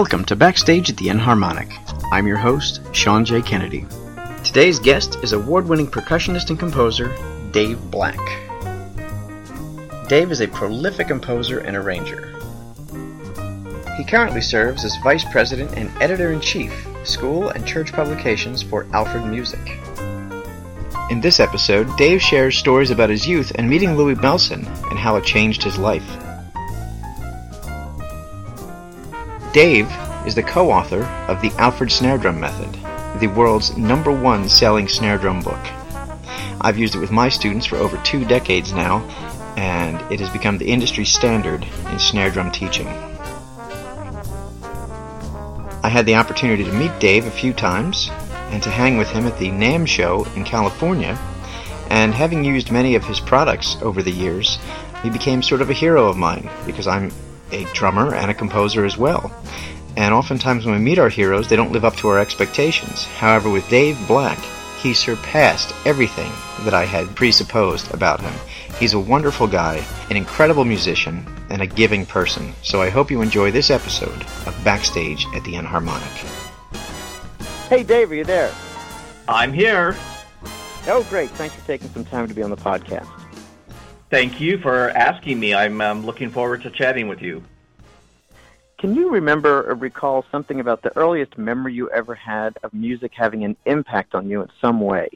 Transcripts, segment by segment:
Welcome to Backstage at the Enharmonic. I'm your host, Sean J. Kennedy. Today's guest is award winning percussionist and composer Dave Black. Dave is a prolific composer and arranger. He currently serves as Vice President and Editor in Chief, School and Church Publications for Alfred Music. In this episode, Dave shares stories about his youth and meeting Louis Bellson and how it changed his life. Dave is the co-author of the Alfred Snare Drum Method, the world's number one selling snare drum book. I've used it with my students for over two decades now, and it has become the industry standard in snare drum teaching. I had the opportunity to meet Dave a few times and to hang with him at the NAMM show in California, and having used many of his products over the years, he became sort of a hero of mine because I'm a drummer and a composer as well. And oftentimes when we meet our heroes, they don't live up to our expectations. However, with Dave Black, he surpassed everything that I had presupposed about him. He's a wonderful guy, an incredible musician, and a giving person. So I hope you enjoy this episode of Backstage at the Enharmonic. Hey, Dave, are you there? I'm here. Oh, great. Thanks for taking some time to be on the podcast. Thank you for asking me. I'm um, looking forward to chatting with you. Can you remember or recall something about the earliest memory you ever had of music having an impact on you in some way?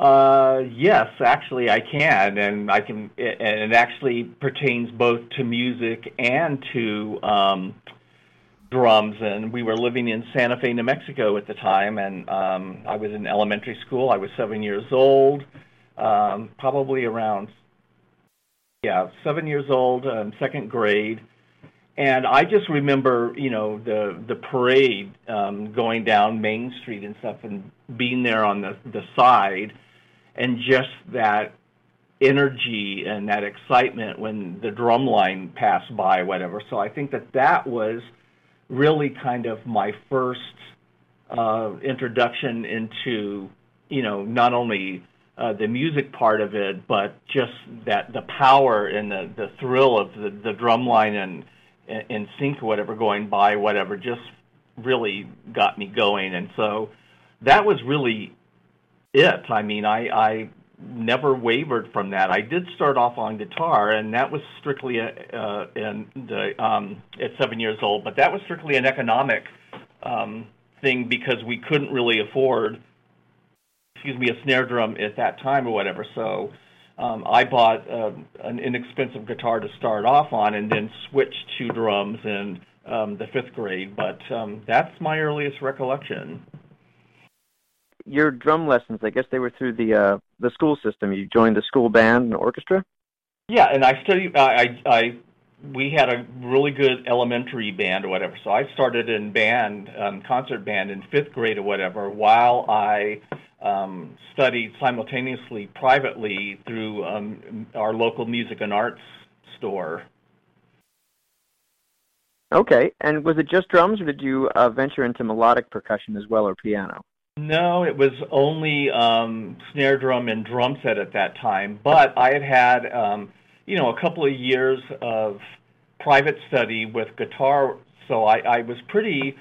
Uh, yes, actually, I can, and I can, and it actually pertains both to music and to um, drums. And we were living in Santa Fe, New Mexico at the time, and um, I was in elementary school. I was seven years old um, probably around yeah seven years old, um, second grade. And I just remember, you know, the the parade um, going down Main Street and stuff, and being there on the the side, and just that energy and that excitement when the drum line passed by, whatever. So I think that that was really kind of my first uh, introduction into, you know, not only uh, the music part of it, but just that the power and the, the thrill of the, the drum line and and sync or whatever going by whatever just really got me going. And so that was really it. I mean i i never wavered from that. I did start off on guitar and that was strictly a, uh in the um at seven years old but that was strictly an economic um thing because we couldn't really afford excuse me, a snare drum at that time or whatever. So um, I bought uh, an inexpensive guitar to start off on, and then switched to drums in um, the fifth grade. But um, that's my earliest recollection. Your drum lessons, I guess they were through the uh, the school system. You joined the school band and orchestra. Yeah, and I studied. I, I we had a really good elementary band or whatever. So I started in band, um, concert band in fifth grade or whatever, while I um, studied simultaneously privately through um, our local music and arts store. Okay, and was it just drums, or did you uh, venture into melodic percussion as well, or piano? No, it was only um, snare drum and drum set at that time. But I had had, um, you know, a couple of years of private study with guitar, so I, I was pretty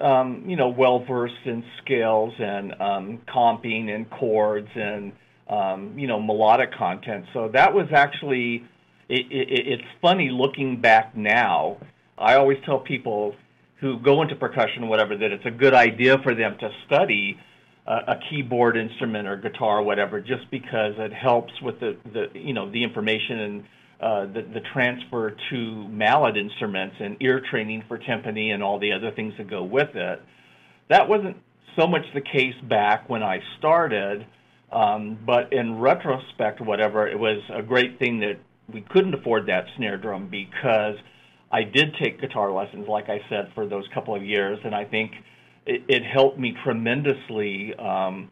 you know, well versed in scales and um, comping and chords and um, you know melodic content. So that was actually it, it, it's funny looking back now. I always tell people who go into percussion, or whatever, that it's a good idea for them to study uh, a keyboard instrument or guitar, or whatever, just because it helps with the, the you know the information and uh, the, the transfer to mallet instruments and ear training for timpani and all the other things that go with it. That wasn't so much the case back when I started, um, but in retrospect, whatever, it was a great thing that we couldn't afford that snare drum because I did take guitar lessons, like I said, for those couple of years, and I think it, it helped me tremendously. Um,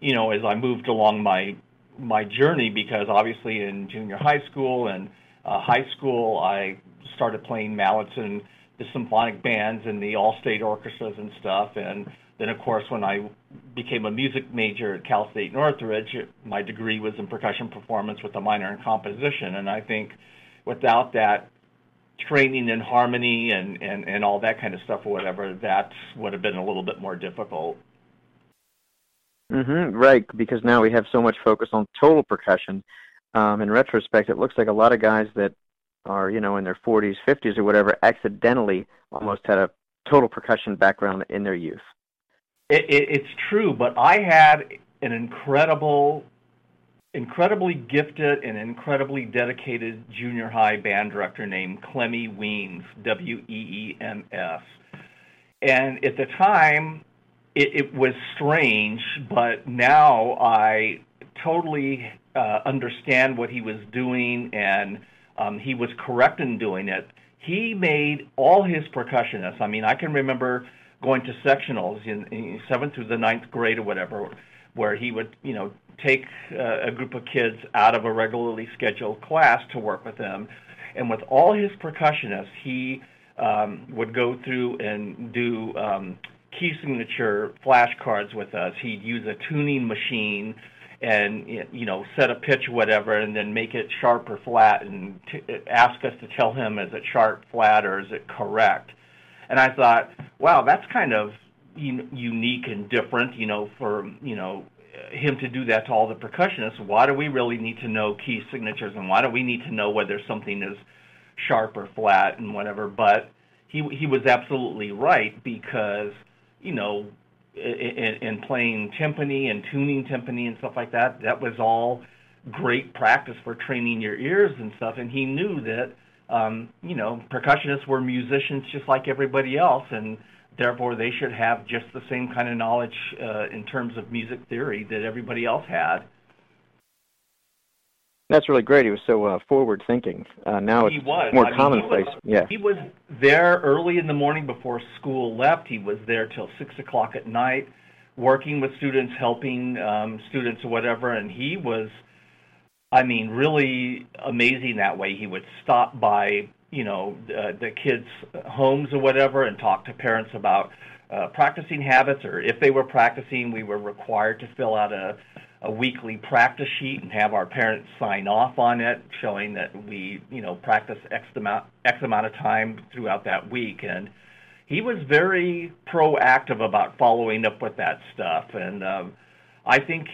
you know, as I moved along my my journey because obviously in junior high school and uh, high school I started playing mallets in the symphonic bands and the all-state orchestras and stuff and then of course when I became a music major at Cal State Northridge my degree was in percussion performance with a minor in composition and I think without that training in harmony and, and, and all that kind of stuff or whatever, that would have been a little bit more difficult. Mm-hmm, right, because now we have so much focus on total percussion. Um, in retrospect, it looks like a lot of guys that are, you know, in their 40s, 50s, or whatever, accidentally almost had a total percussion background in their youth. It, it, it's true, but I had an incredible incredibly gifted and incredibly dedicated junior high band director named Clemmy Weems, W E E M S. And at the time, it, it, was strange, but now I totally uh, understand what he was doing, and um, he was correct in doing it. He made all his percussionists. I mean, I can remember going to sectionals in, in seventh through the ninth grade or whatever, where he would, you know, take uh, a group of kids out of a regularly scheduled class to work with them. And with all his percussionists, he um, would go through and do um, key signature flashcards with us. He'd use a tuning machine and you know set a pitch or whatever and then make it sharp or flat and t- ask us to tell him is it sharp flat or is it correct and i thought wow that's kind of unique and different you know for you know him to do that to all the percussionists, why do we really need to know key signatures and why do we need to know whether something is sharp or flat and whatever? But he he was absolutely right because you know in, in playing timpani and tuning timpani and stuff like that, that was all great practice for training your ears and stuff. And he knew that um, you know percussionists were musicians just like everybody else and therefore they should have just the same kind of knowledge uh, in terms of music theory that everybody else had. That's really great. He was so uh, forward thinking. Uh, now it's more I commonplace. He was, yeah. He was there early in the morning before school left. He was there till six o'clock at night, working with students, helping um, students or whatever. And he was, I mean, really amazing that way. He would stop by you know uh, the kids' homes or whatever and talk to parents about uh, practicing habits, or if they were practicing, we were required to fill out a, a weekly practice sheet and have our parents sign off on it, showing that we you know practice X amount X amount of time throughout that week. And he was very proactive about following up with that stuff. And um, I think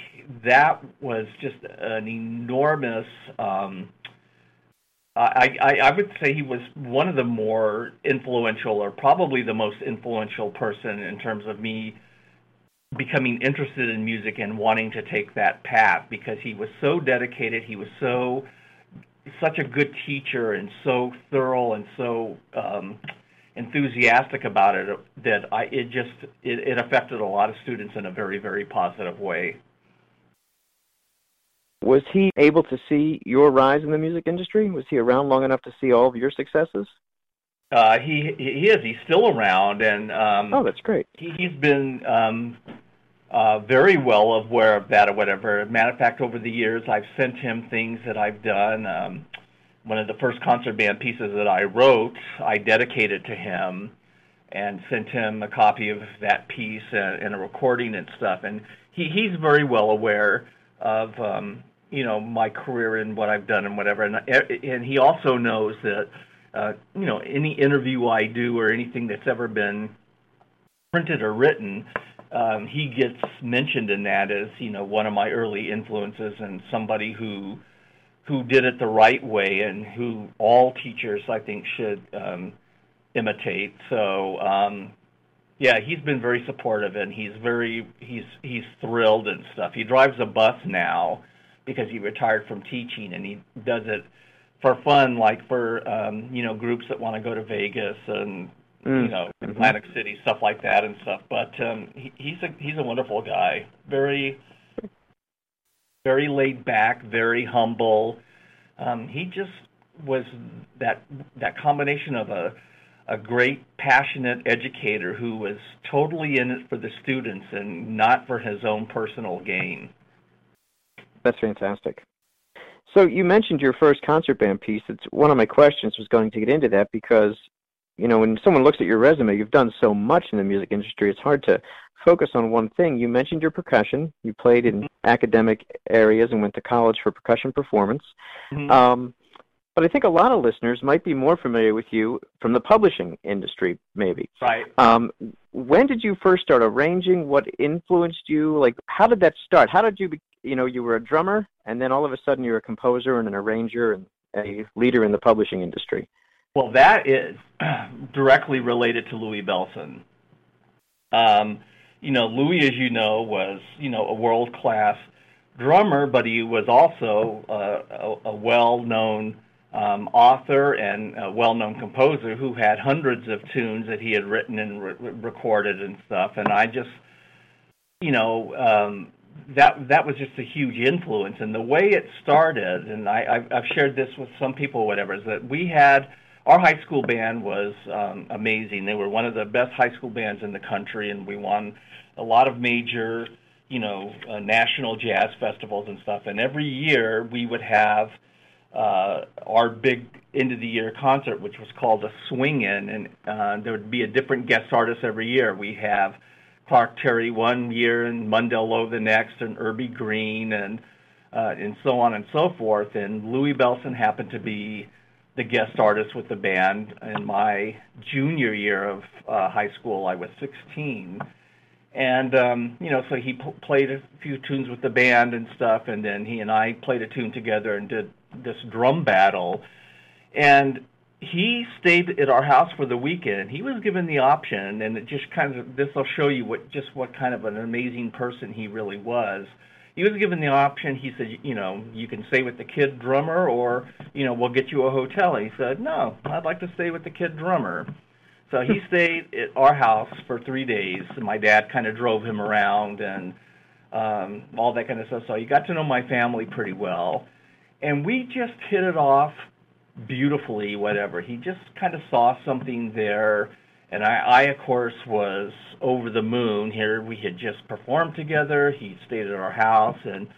that was just an enormous um, I, I, I would say he was one of the more influential, or probably the most influential person in terms of me becoming interested in music and wanting to take that path because he was so dedicated. He was so such a good teacher and so thorough and so um, enthusiastic about it that I it just it, it affected a lot of students in a very very positive way. Was he able to see your rise in the music industry? Was he around long enough to see all of your successes? Uh, he he is. He's still around, and um, oh, that's great. He, he's been um, uh, very well aware of that or whatever. Matter of fact, over the years, I've sent him things that I've done. Um, one of the first concert band pieces that I wrote, I dedicated to him and sent him a copy of that piece and, and a recording and stuff. And he, he's very well aware of um, you know my career and what I've done and whatever. And and he also knows that uh, you know any interview I do or anything that's ever been printed or written, um, he gets mentioned in that as you know one of my early influences and somebody who who did it the right way and who all teachers I think should um, imitate. So um, yeah, he's been very supportive and he's very he's he's thrilled and stuff. He drives a bus now because he retired from teaching and he does it for fun, like for um, you know groups that want to go to Vegas and mm. you know mm-hmm. Atlantic City stuff like that and stuff. But um, he, he's a he's a wonderful guy, very very laid back, very humble. Um, he just was that that combination of a a great passionate educator who was totally in it for the students and not for his own personal gain. That's fantastic. So you mentioned your first concert band piece. It's one of my questions was going to get into that because, you know, when someone looks at your resume, you've done so much in the music industry. It's hard to focus on one thing. You mentioned your percussion. You played in mm-hmm. academic areas and went to college for percussion performance. Mm-hmm. Um, but I think a lot of listeners might be more familiar with you from the publishing industry, maybe. Right. Um, when did you first start arranging? What influenced you? Like, how did that start? How did you, be, you know, you were a drummer, and then all of a sudden you're a composer and an arranger and a leader in the publishing industry. Well, that is directly related to Louis Bellson. Um, you know, Louis, as you know, was you know a world class drummer, but he was also uh, a, a well-known um, author and a well-known composer who had hundreds of tunes that he had written and re- recorded and stuff. And I just, you know, um, that that was just a huge influence. And the way it started, and I, I've, shared this with some people, whatever, is that we had our high school band was um, amazing. They were one of the best high school bands in the country, and we won a lot of major, you know, uh, national jazz festivals and stuff. And every year we would have uh, our big end of the year concert, which was called a swing in, and uh, there would be a different guest artist every year. We have Clark Terry one year, and Mundell Lowe the next, and Urbie Green, and uh, and so on and so forth. And Louis Bellson happened to be the guest artist with the band in my junior year of uh, high school. I was 16, and um, you know, so he played a few tunes with the band and stuff, and then he and I played a tune together and did this drum battle, and he stayed at our house for the weekend. He was given the option, and it just kind of this will show you what just what kind of an amazing person he really was. He was given the option. He said, you know, you can stay with the kid drummer, or you know, we'll get you a hotel. And he said, no, I'd like to stay with the kid drummer. So he stayed at our house for three days. My dad kind of drove him around and um, all that kind of stuff. So he got to know my family pretty well, and we just hit it off beautifully, whatever. He just kind of saw something there, and I, I of course was over the moon. Here we had just performed together. He stayed at our house, and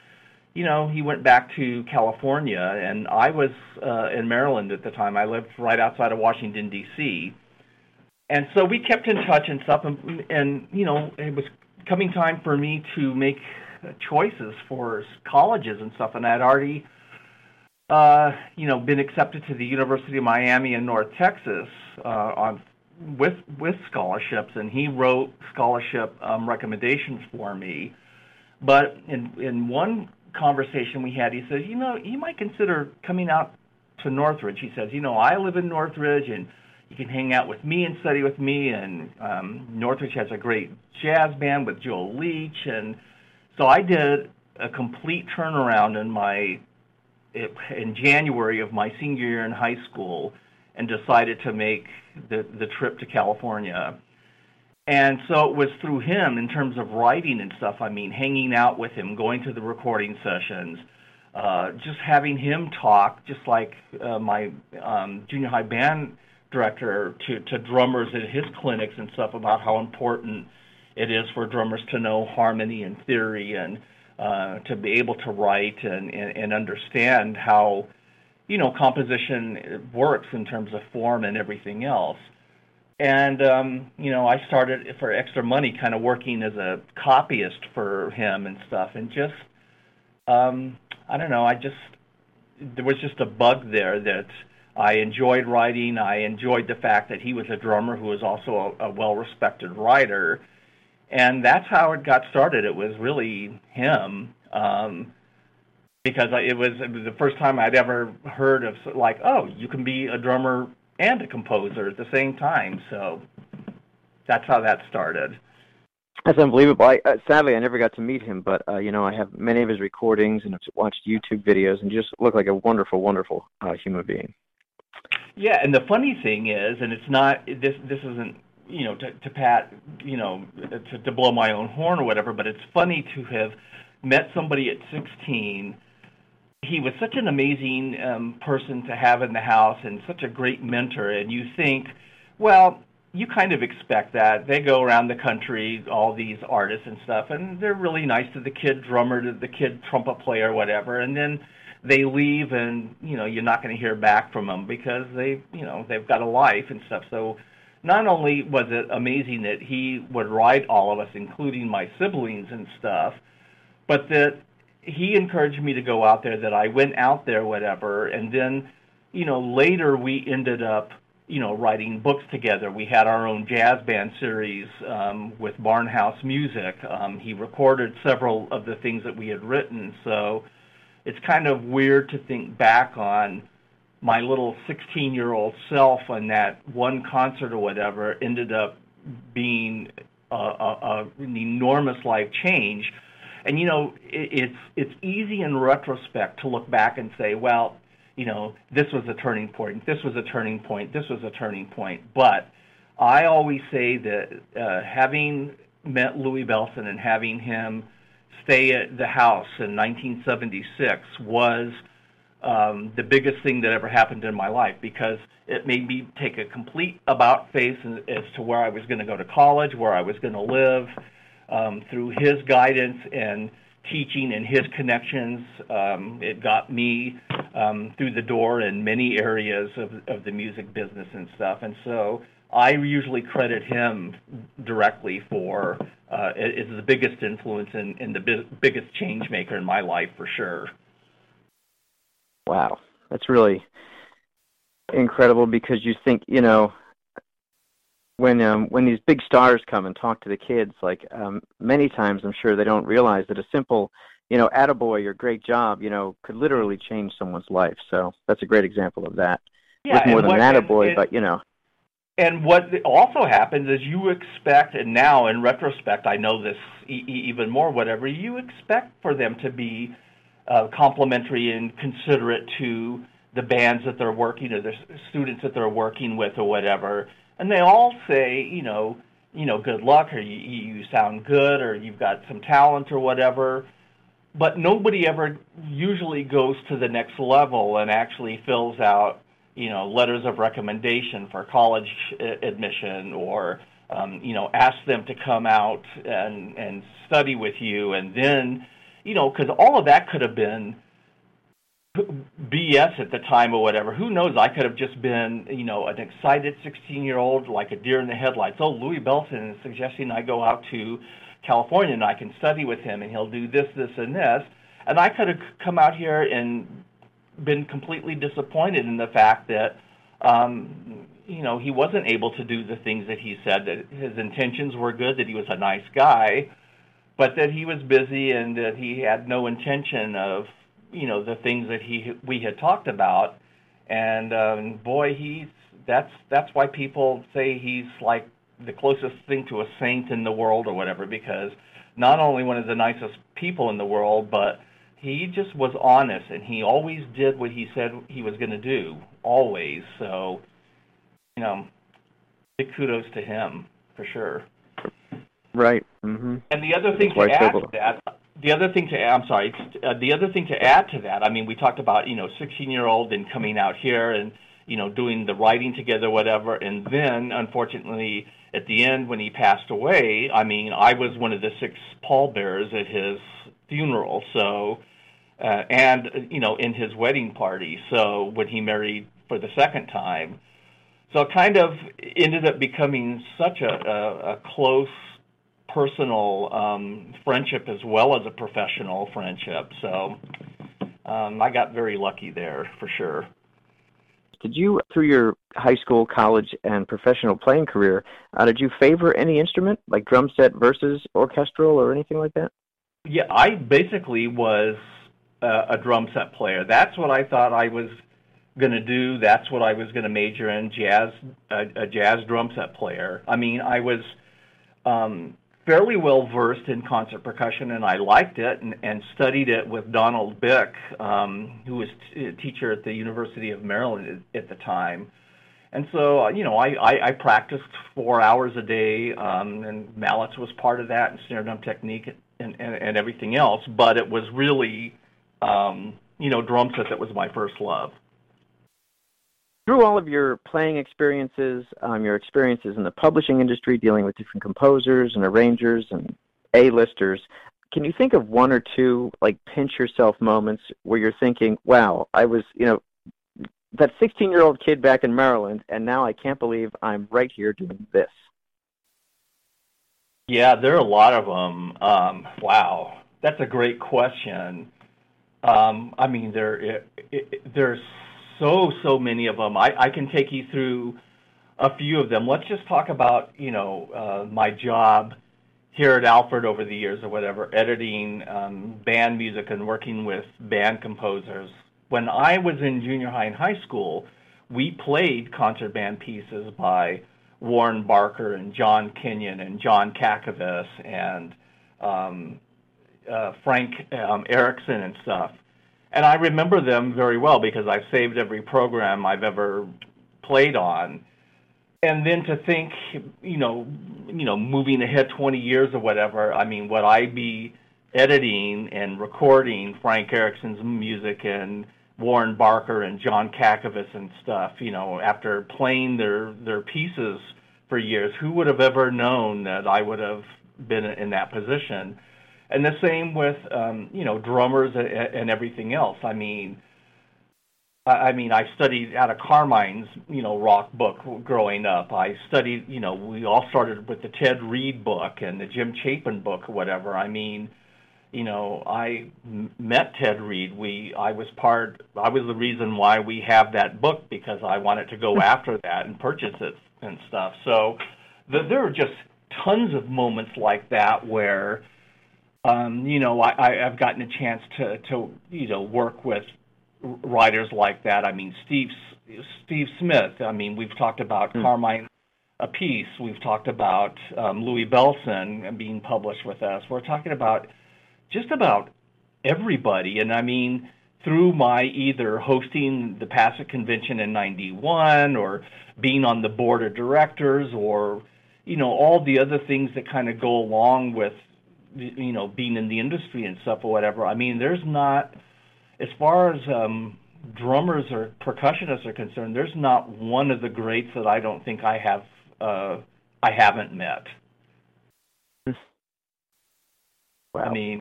you know he went back to California, and I was uh, in Maryland at the time. I lived right outside of Washington D.C. And so we kept in touch and stuff, and, and you know it was coming time for me to make choices for colleges and stuff, and I'd already uh, you know, been accepted to the University of Miami in North Texas uh, on with with scholarships, and he wrote scholarship um, recommendations for me. But in in one conversation we had, he says, you know, you might consider coming out to Northridge. He says, you know, I live in Northridge, and you can hang out with me and study with me. And um, Northridge has a great jazz band with Joel Leach, and so I did a complete turnaround in my in January of my senior year in high school and decided to make the, the trip to California. And so it was through him in terms of writing and stuff. I mean, hanging out with him, going to the recording sessions, uh, just having him talk, just like uh, my um, junior high band director to, to drummers at his clinics and stuff about how important it is for drummers to know harmony and theory and uh, to be able to write and, and, and understand how you know composition works in terms of form and everything else. And um, you know, I started for extra money, kind of working as a copyist for him and stuff, and just um, I don't know, I just there was just a bug there that I enjoyed writing. I enjoyed the fact that he was a drummer who was also a, a well-respected writer, and that's how it got started. It was really him, um, because it was, it was the first time I'd ever heard of like, oh, you can be a drummer and a composer at the same time. So that's how that started. That's unbelievable. I, uh, sadly, I never got to meet him, but uh, you know, I have many of his recordings and I've watched YouTube videos, and just looked like a wonderful, wonderful uh, human being. Yeah, and the funny thing is, and it's not this. This isn't you know, to, to pat, you know, to, to blow my own horn or whatever, but it's funny to have met somebody at 16. He was such an amazing um, person to have in the house and such a great mentor. And you think, well, you kind of expect that. They go around the country, all these artists and stuff, and they're really nice to the kid drummer, to the kid trumpet player, whatever. And then they leave, and you know you're not going to hear back from them because they, you know, they've got a life and stuff. So not only was it amazing that he would write all of us, including my siblings and stuff, but that he encouraged me to go out there, that I went out there, whatever, and then you know, later we ended up, you know, writing books together. We had our own jazz band series um, with Barnhouse Music. Um, he recorded several of the things that we had written, so it's kind of weird to think back on my little 16 year old self on that one concert or whatever ended up being a, a, an enormous life change. And you know, it, it's it's easy in retrospect to look back and say, well, you know, this was a turning point, this was a turning point, this was a turning point. But I always say that uh, having met Louis Bellson and having him stay at the house in 1976 was um, the biggest thing that ever happened in my life because it made me take a complete about face as to where I was going to go to college, where I was going to live. Um, through his guidance and teaching and his connections, um, it got me um, through the door in many areas of, of the music business and stuff. And so I usually credit him directly for uh, is the biggest influence and, and the bi- biggest change maker in my life for sure. Wow, that's really incredible because you think you know when um, when these big stars come and talk to the kids, like um, many times I'm sure they don't realize that a simple, you know, attaboy or great job, you know, could literally change someone's life. So that's a great example of that. Yeah, With more than what, an attaboy, and, but you know. And what also happens is you expect, and now in retrospect, I know this e- even more. Whatever you expect for them to be uh, complimentary and considerate to the bands that they're working or the students that they're working with or whatever and they all say, you know, you know, good luck, or you, you sound good, or you've got some talent, or whatever. But nobody ever usually goes to the next level and actually fills out, you know, letters of recommendation for college admission, or um, you know, ask them to come out and and study with you, and then, you know, because all of that could have been BS at the time or whatever. Who knows? I could have just been, you know, an excited 16 year old, like a deer in the headlights. Oh, Louis Bellson is suggesting I go out to California and I can study with him and he'll do this, this, and this. And I could have come out here and been completely disappointed in the fact that, um, you know, he wasn't able to do the things that he said, that his intentions were good, that he was a nice guy, but that he was busy and that he had no intention of you know the things that he we had talked about, and um, boy, he's that's that's why people say he's like the closest thing to a saint in the world or whatever because not only one of the nicest people in the world, but he just was honest and he always did what he said he was going to do, always. So, you know, big kudos to him for sure. Right. Mm-hmm. And the other thing That's to add to that, the other thing to I'm sorry, uh, the other thing to add to that, I mean, we talked about you know 16 year old and coming out here and you know doing the writing together, whatever, and then unfortunately at the end when he passed away, I mean, I was one of the six pallbearers at his funeral, so uh, and you know in his wedding party, so when he married for the second time, so it kind of ended up becoming such a, a, a close personal um, friendship as well as a professional friendship. So um, I got very lucky there for sure. Did you, through your high school, college, and professional playing career, uh, did you favor any instrument like drum set versus orchestral or anything like that? Yeah, I basically was uh, a drum set player. That's what I thought I was going to do. That's what I was going to major in jazz, a, a jazz drum set player. I mean, I was um, fairly well versed in concert percussion, and I liked it and, and studied it with Donald Bick, um, who was t- a teacher at the University of Maryland at, at the time. And so, uh, you know, I, I, I practiced four hours a day, um, and mallets was part of that, and snare drum technique, and, and, and everything else. But it was really, um, you know, drum set that was my first love through all of your playing experiences, um, your experiences in the publishing industry, dealing with different composers and arrangers and A-listers, can you think of one or two like pinch yourself moments where you're thinking, "Wow, I was, you know, that 16-year-old kid back in Maryland, and now I can't believe I'm right here doing this." Yeah, there are a lot of them. Um, wow, that's a great question. Um, I mean, there it, it, there's so so many of them. I, I can take you through a few of them. Let's just talk about you know uh, my job here at Alfred over the years or whatever, editing um, band music and working with band composers. When I was in junior high and high school, we played concert band pieces by Warren Barker and John Kinyon and John Cacavas and um, uh, Frank um, Erickson and stuff. And I remember them very well because I've saved every program I've ever played on and then to think, you know, you know, moving ahead 20 years or whatever. I mean, would I be editing and recording Frank Erickson's music and Warren Barker and John Cacavas and stuff? You know, after playing their their pieces for years, who would have ever known that I would have been in that position? And the same with, um, you know, drummers and everything else. I mean I mean, I studied out of Carmine's, you know, rock book growing up. I studied, you know, we all started with the Ted Reed book and the Jim Chapin book or whatever. I mean, you know, I met Ted Reed. We, I was part, I was the reason why we have that book because I wanted to go after that and purchase it and stuff. So the, there are just tons of moments like that where, um, you know, I, I, I've gotten a chance to, to, you know, work with writers like that. I mean, Steve Steve Smith. I mean, we've talked about mm. Carmine Appice. We've talked about um, Louie Bellson being published with us. We're talking about just about everybody. And I mean, through my either hosting the PASIC convention in 91 or being on the board of directors or, you know, all the other things that kind of go along with, you know, being in the industry and stuff or whatever. I mean, there's not – as far as um, drummers or percussionists are concerned, there's not one of the greats that I don't think I have uh, I haven't met. Wow. I mean,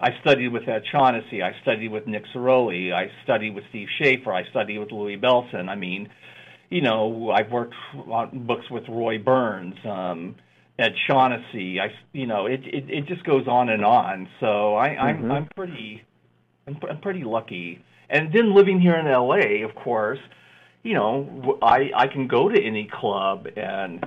I studied with Ed Shaughnessy. I studied with Nick Ceroli. I studied with Steve Schaeffer. I studied with Louis Bellson. I mean, you know, I've worked on books with Roy Burns, um, Ed Shaughnessy. I, you know, it, it it just goes on and on. So I, I'm mm-hmm. I'm pretty I'm, I'm pretty lucky. And then living here in LA, of course, you know, I I can go to any club and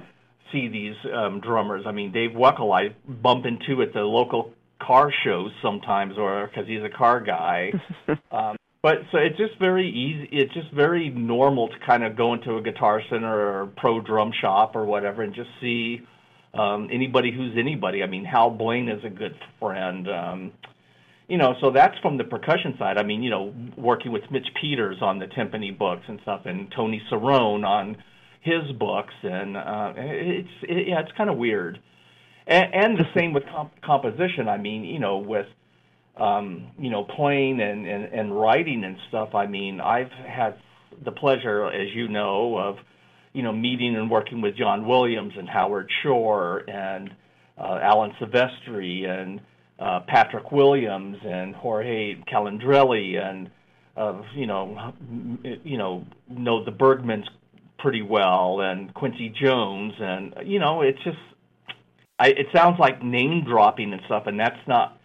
see these um, drummers. I mean, Dave Weckl, I bump into at the local car shows sometimes, or because he's a car guy. um, but so it's just very easy. It's just very normal to kind of go into a guitar center or pro drum shop or whatever and just see um, anybody who's anybody. I mean, Hal Blaine is a good friend. Um, you know, so that's from the percussion side. I mean, you know, working with Mitch Peters on the timpani books and stuff, and Tony Cirone on his books, and uh, it's it, yeah, it's kind of weird. And, and the same with comp- composition. I mean, you know, with um, you know, playing and, and and writing and stuff. I mean, I've had the pleasure, as you know, of you know meeting and working with John Williams and Howard Shore and uh, Alan Silvestri and uh, Patrick Williams and Jorge Calandrelli and uh, you know you know know the Bergmans pretty well and Quincy Jones and you know it's just I, it sounds like name dropping and stuff and that's not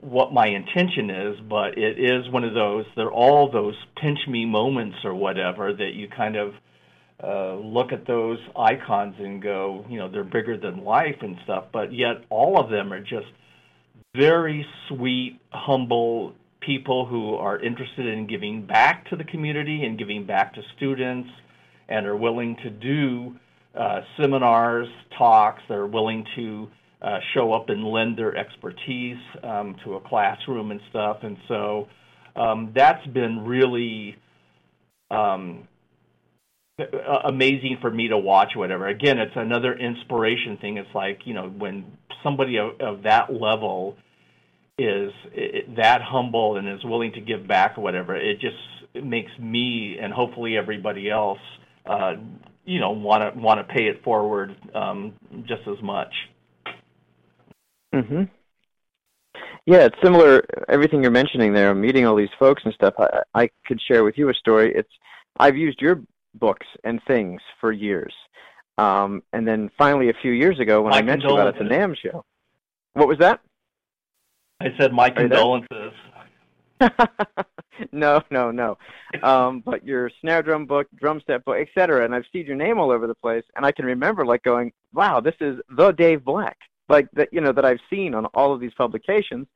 what my intention is but it is one of those they're all those pinch me moments or whatever that you kind of uh, look at those icons and go, you know, they're bigger than life and stuff, but yet all of them are just very sweet, humble people who are interested in giving back to the community and giving back to students and are willing to do uh, seminars, talks. They're willing to uh, show up and lend their expertise um, to a classroom and stuff. And so um, that's been really um, amazing for me to watch whatever again it's another inspiration thing it's like you know when somebody of, of that level is it, that humble and is willing to give back or whatever it just it makes me and hopefully everybody else uh, you know want to want to pay it forward um, just as much mhm yeah, it's similar. Everything you're mentioning there, meeting all these folks and stuff. I, I could share with you a story. It's I've used your books and things for years. Um, and then finally, a few years ago, when my I mentioned about it at the NAMM show, what was that? I said my condolences. no, no, no. Um, but your snare drum book, drum set book, etc. And I've seen your name all over the place, and I can remember like going, "Wow, this is the Dave Black," like that, you know, that I've seen on all of these publications.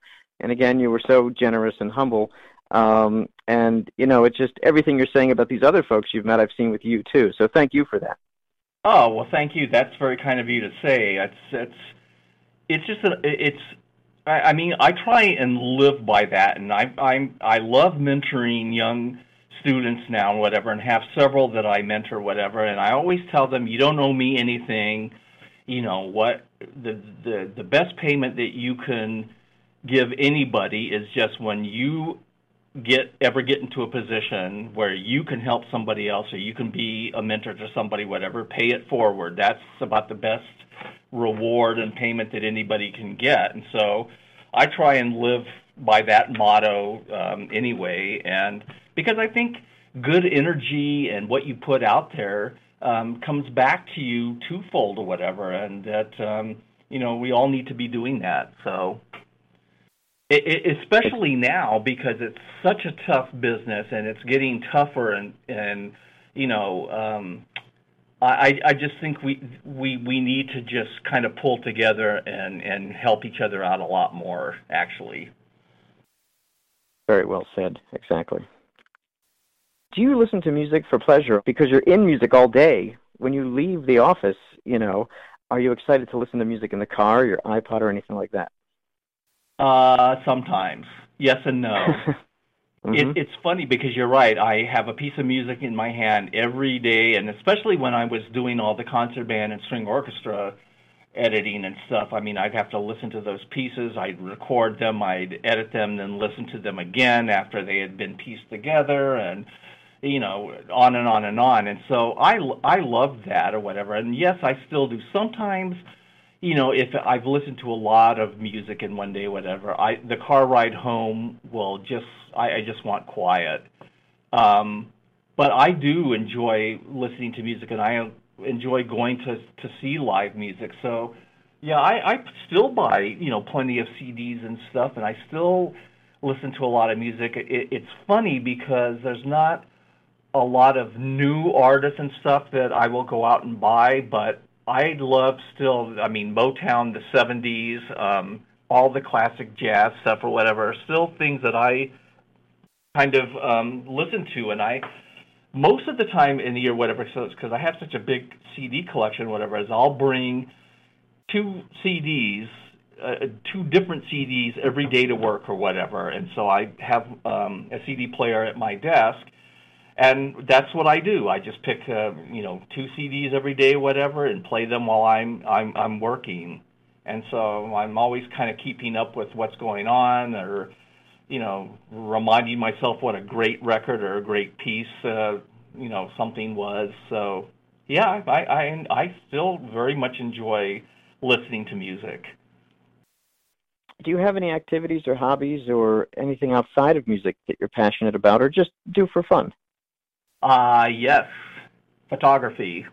And again, you were so generous and humble. Um, and you know, it's just everything you're saying about these other folks you've met, I've seen with you too. So thank you for that. Oh well, thank you. That's very kind of you to say. It's it's it's just a, it's I, I mean, I try and live by that, and I I'm I love mentoring young students now and whatever, and have several that I mentor whatever, and I always tell them, you don't owe me anything. You know what the the the best payment that you can give anybody is just when you get ever get into a position where you can help somebody else or you can be a mentor to somebody whatever pay it forward that's about the best reward and payment that anybody can get. And so I try and live by that motto um, anyway. And because I think good energy and what you put out there um, comes back to you twofold or whatever. And that, um, you know, we all need to be doing that. So. It, it, especially now because it's such a tough business and it's getting tougher and and you know um, I, I just think we we we need to just kind of pull together and and help each other out a lot more. Actually. Very well said. Exactly. Do you listen to music for pleasure because you're in music all day? When you leave the office, you know, are you excited to listen to music in the car, your iPod, or anything like that? Uh, sometimes. Yes and no. Mm-hmm. It, it's funny because you're right. I have a piece of music in my hand every day, and especially when I was doing all the concert band and string orchestra editing and stuff. I mean, I'd have to listen to those pieces. I'd record them, I'd edit them, then listen to them again after they had been pieced together, and you know, on and on and on. And so I I love that or whatever. And yes, I still do. Sometimes you know, if I've listened to a lot of music in one day, whatever, I the car ride home will just I, I just want quiet. Um, but I do enjoy listening to music, and I enjoy going to to see live music. So, yeah, I, I still buy you know plenty of CDs and stuff, and I still listen to a lot of music. It, it's funny because there's not a lot of new artists and stuff that I will go out and buy, but I love still. I mean, Motown, the '70s, um, all the classic jazz stuff or whatever, are still things that I kind of um, listen to, and I most of the time in the year, whatever, so because I have such a big CD collection, whatever, is I'll bring two CDs, uh, two different CDs every day to work or whatever, and so I have um, a CD player at my desk and that's what I do. I just pick, uh, you know, two CDs every day, whatever, and play them while I'm I'm I'm working. And so I'm always kind of keeping up with what's going on, or you know, reminding myself what a great record or a great piece, uh, you know, something was. So yeah, I I I still very much enjoy listening to music. Do you have any activities or hobbies or anything outside of music that you're passionate about, or just do for fun? Uh, yes, photography.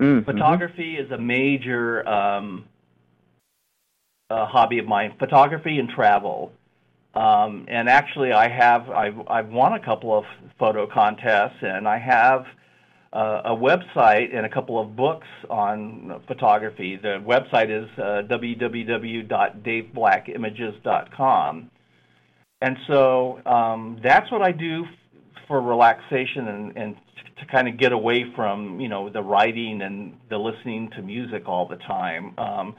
Mm-hmm. Photography is a major um, uh, hobby of mine. Photography and travel. Um, and actually, I have I've, I've won a couple of photo contests, and I have uh, a website and a couple of books on photography. The website is uh, www.daveblackimages.com. And so um, that's what I do for relaxation and, and to kind of get away from you know the writing and the listening to music all the time. Um,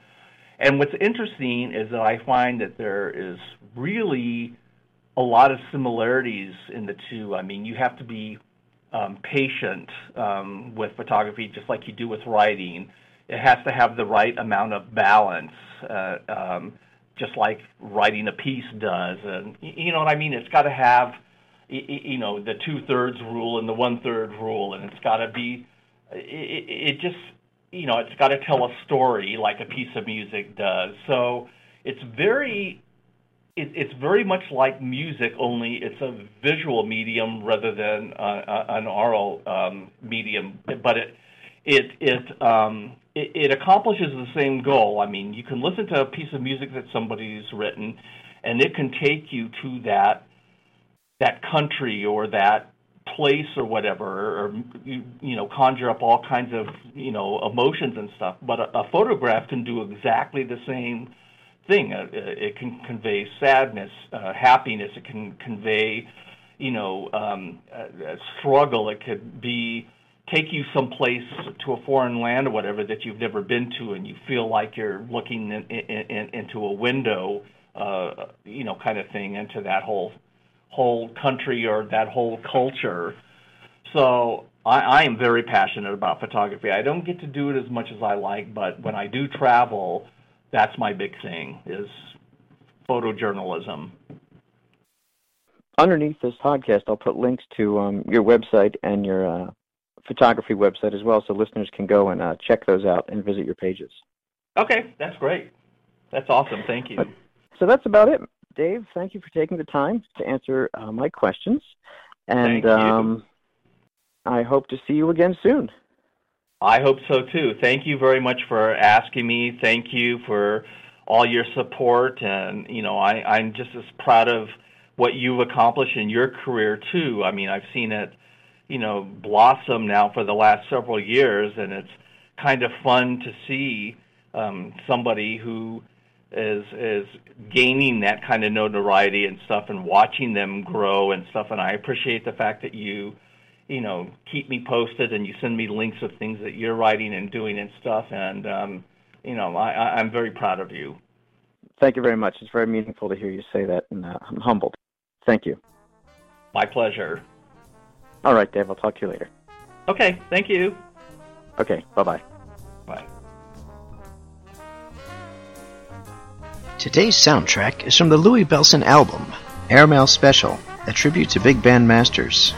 and what's interesting is that I find that there is really a lot of similarities in the two. I mean, you have to be um, patient um, with photography, just like you do with writing. It has to have the right amount of balance, uh, um, just like writing a piece does. And you know what I mean? It's got to have you know the two thirds rule and the one third rule, and it's got to be it, it just you know it's got to tell a story like a piece of music does. So it's very it, it's very much like music, only it's a visual medium rather than uh, an oral um, medium. But it it it, um, it it accomplishes the same goal. I mean, you can listen to a piece of music that somebody's written, and it can take you to that that country or that place or whatever, or you, you know, conjure up all kinds of you know emotions and stuff. But a, a photograph can do exactly the same thing. Uh, it can convey sadness, uh, happiness. It can convey, you know, um, a, a struggle. It could be take you someplace to a foreign land or whatever that you've never been to, and you feel like you're looking in, in, in, into a window, uh, you know, kind of thing into that whole whole country or that whole culture. So I, I am very passionate about photography. I don't get to do it as much as I like, but when I do travel, that's my big thing is photojournalism. Underneath this podcast, I'll put links to um, your website and your uh, photography website as well, so listeners can go and uh, check those out and visit your pages. Okay, that's great. That's awesome. Thank you. So that's about it. Dave, thank you for taking the time to answer uh, my questions. And um, I hope to see you again soon. I hope so too. Thank you very much for asking me. Thank you for all your support. And, you know, I, I'm just as proud of what you've accomplished in your career too. I mean, I've seen it, you know, blossom now for the last several years, and it's kind of fun to see um, somebody who is is gaining that kind of notoriety and stuff and watching them grow and stuff and I appreciate the fact that you you know keep me posted and you send me links of things that you're writing and doing and stuff and um you know I I'm very proud of you. Thank you very much. It's very meaningful to hear you say that and uh, I'm humbled. Thank you. My pleasure. All right, Dave. I'll talk to you later. Okay. Thank you. Okay. Bye-bye. Bye. Today's soundtrack is from the Louie Bellson album, Airmail Special, a tribute to big band masters.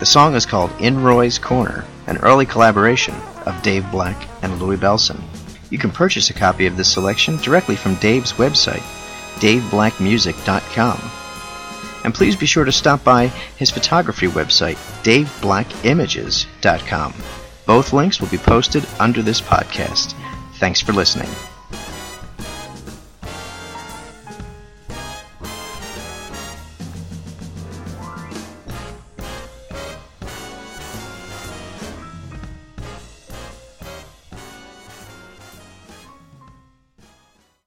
The song is called In Roy's Corner, an early collaboration of Dave Black and Louie Bellson. You can purchase a copy of this selection directly from Dave's website, daveblackmusic.com. And please be sure to stop by his photography website, daveblackimages.com. Both links will be posted under this podcast. Thanks for listening.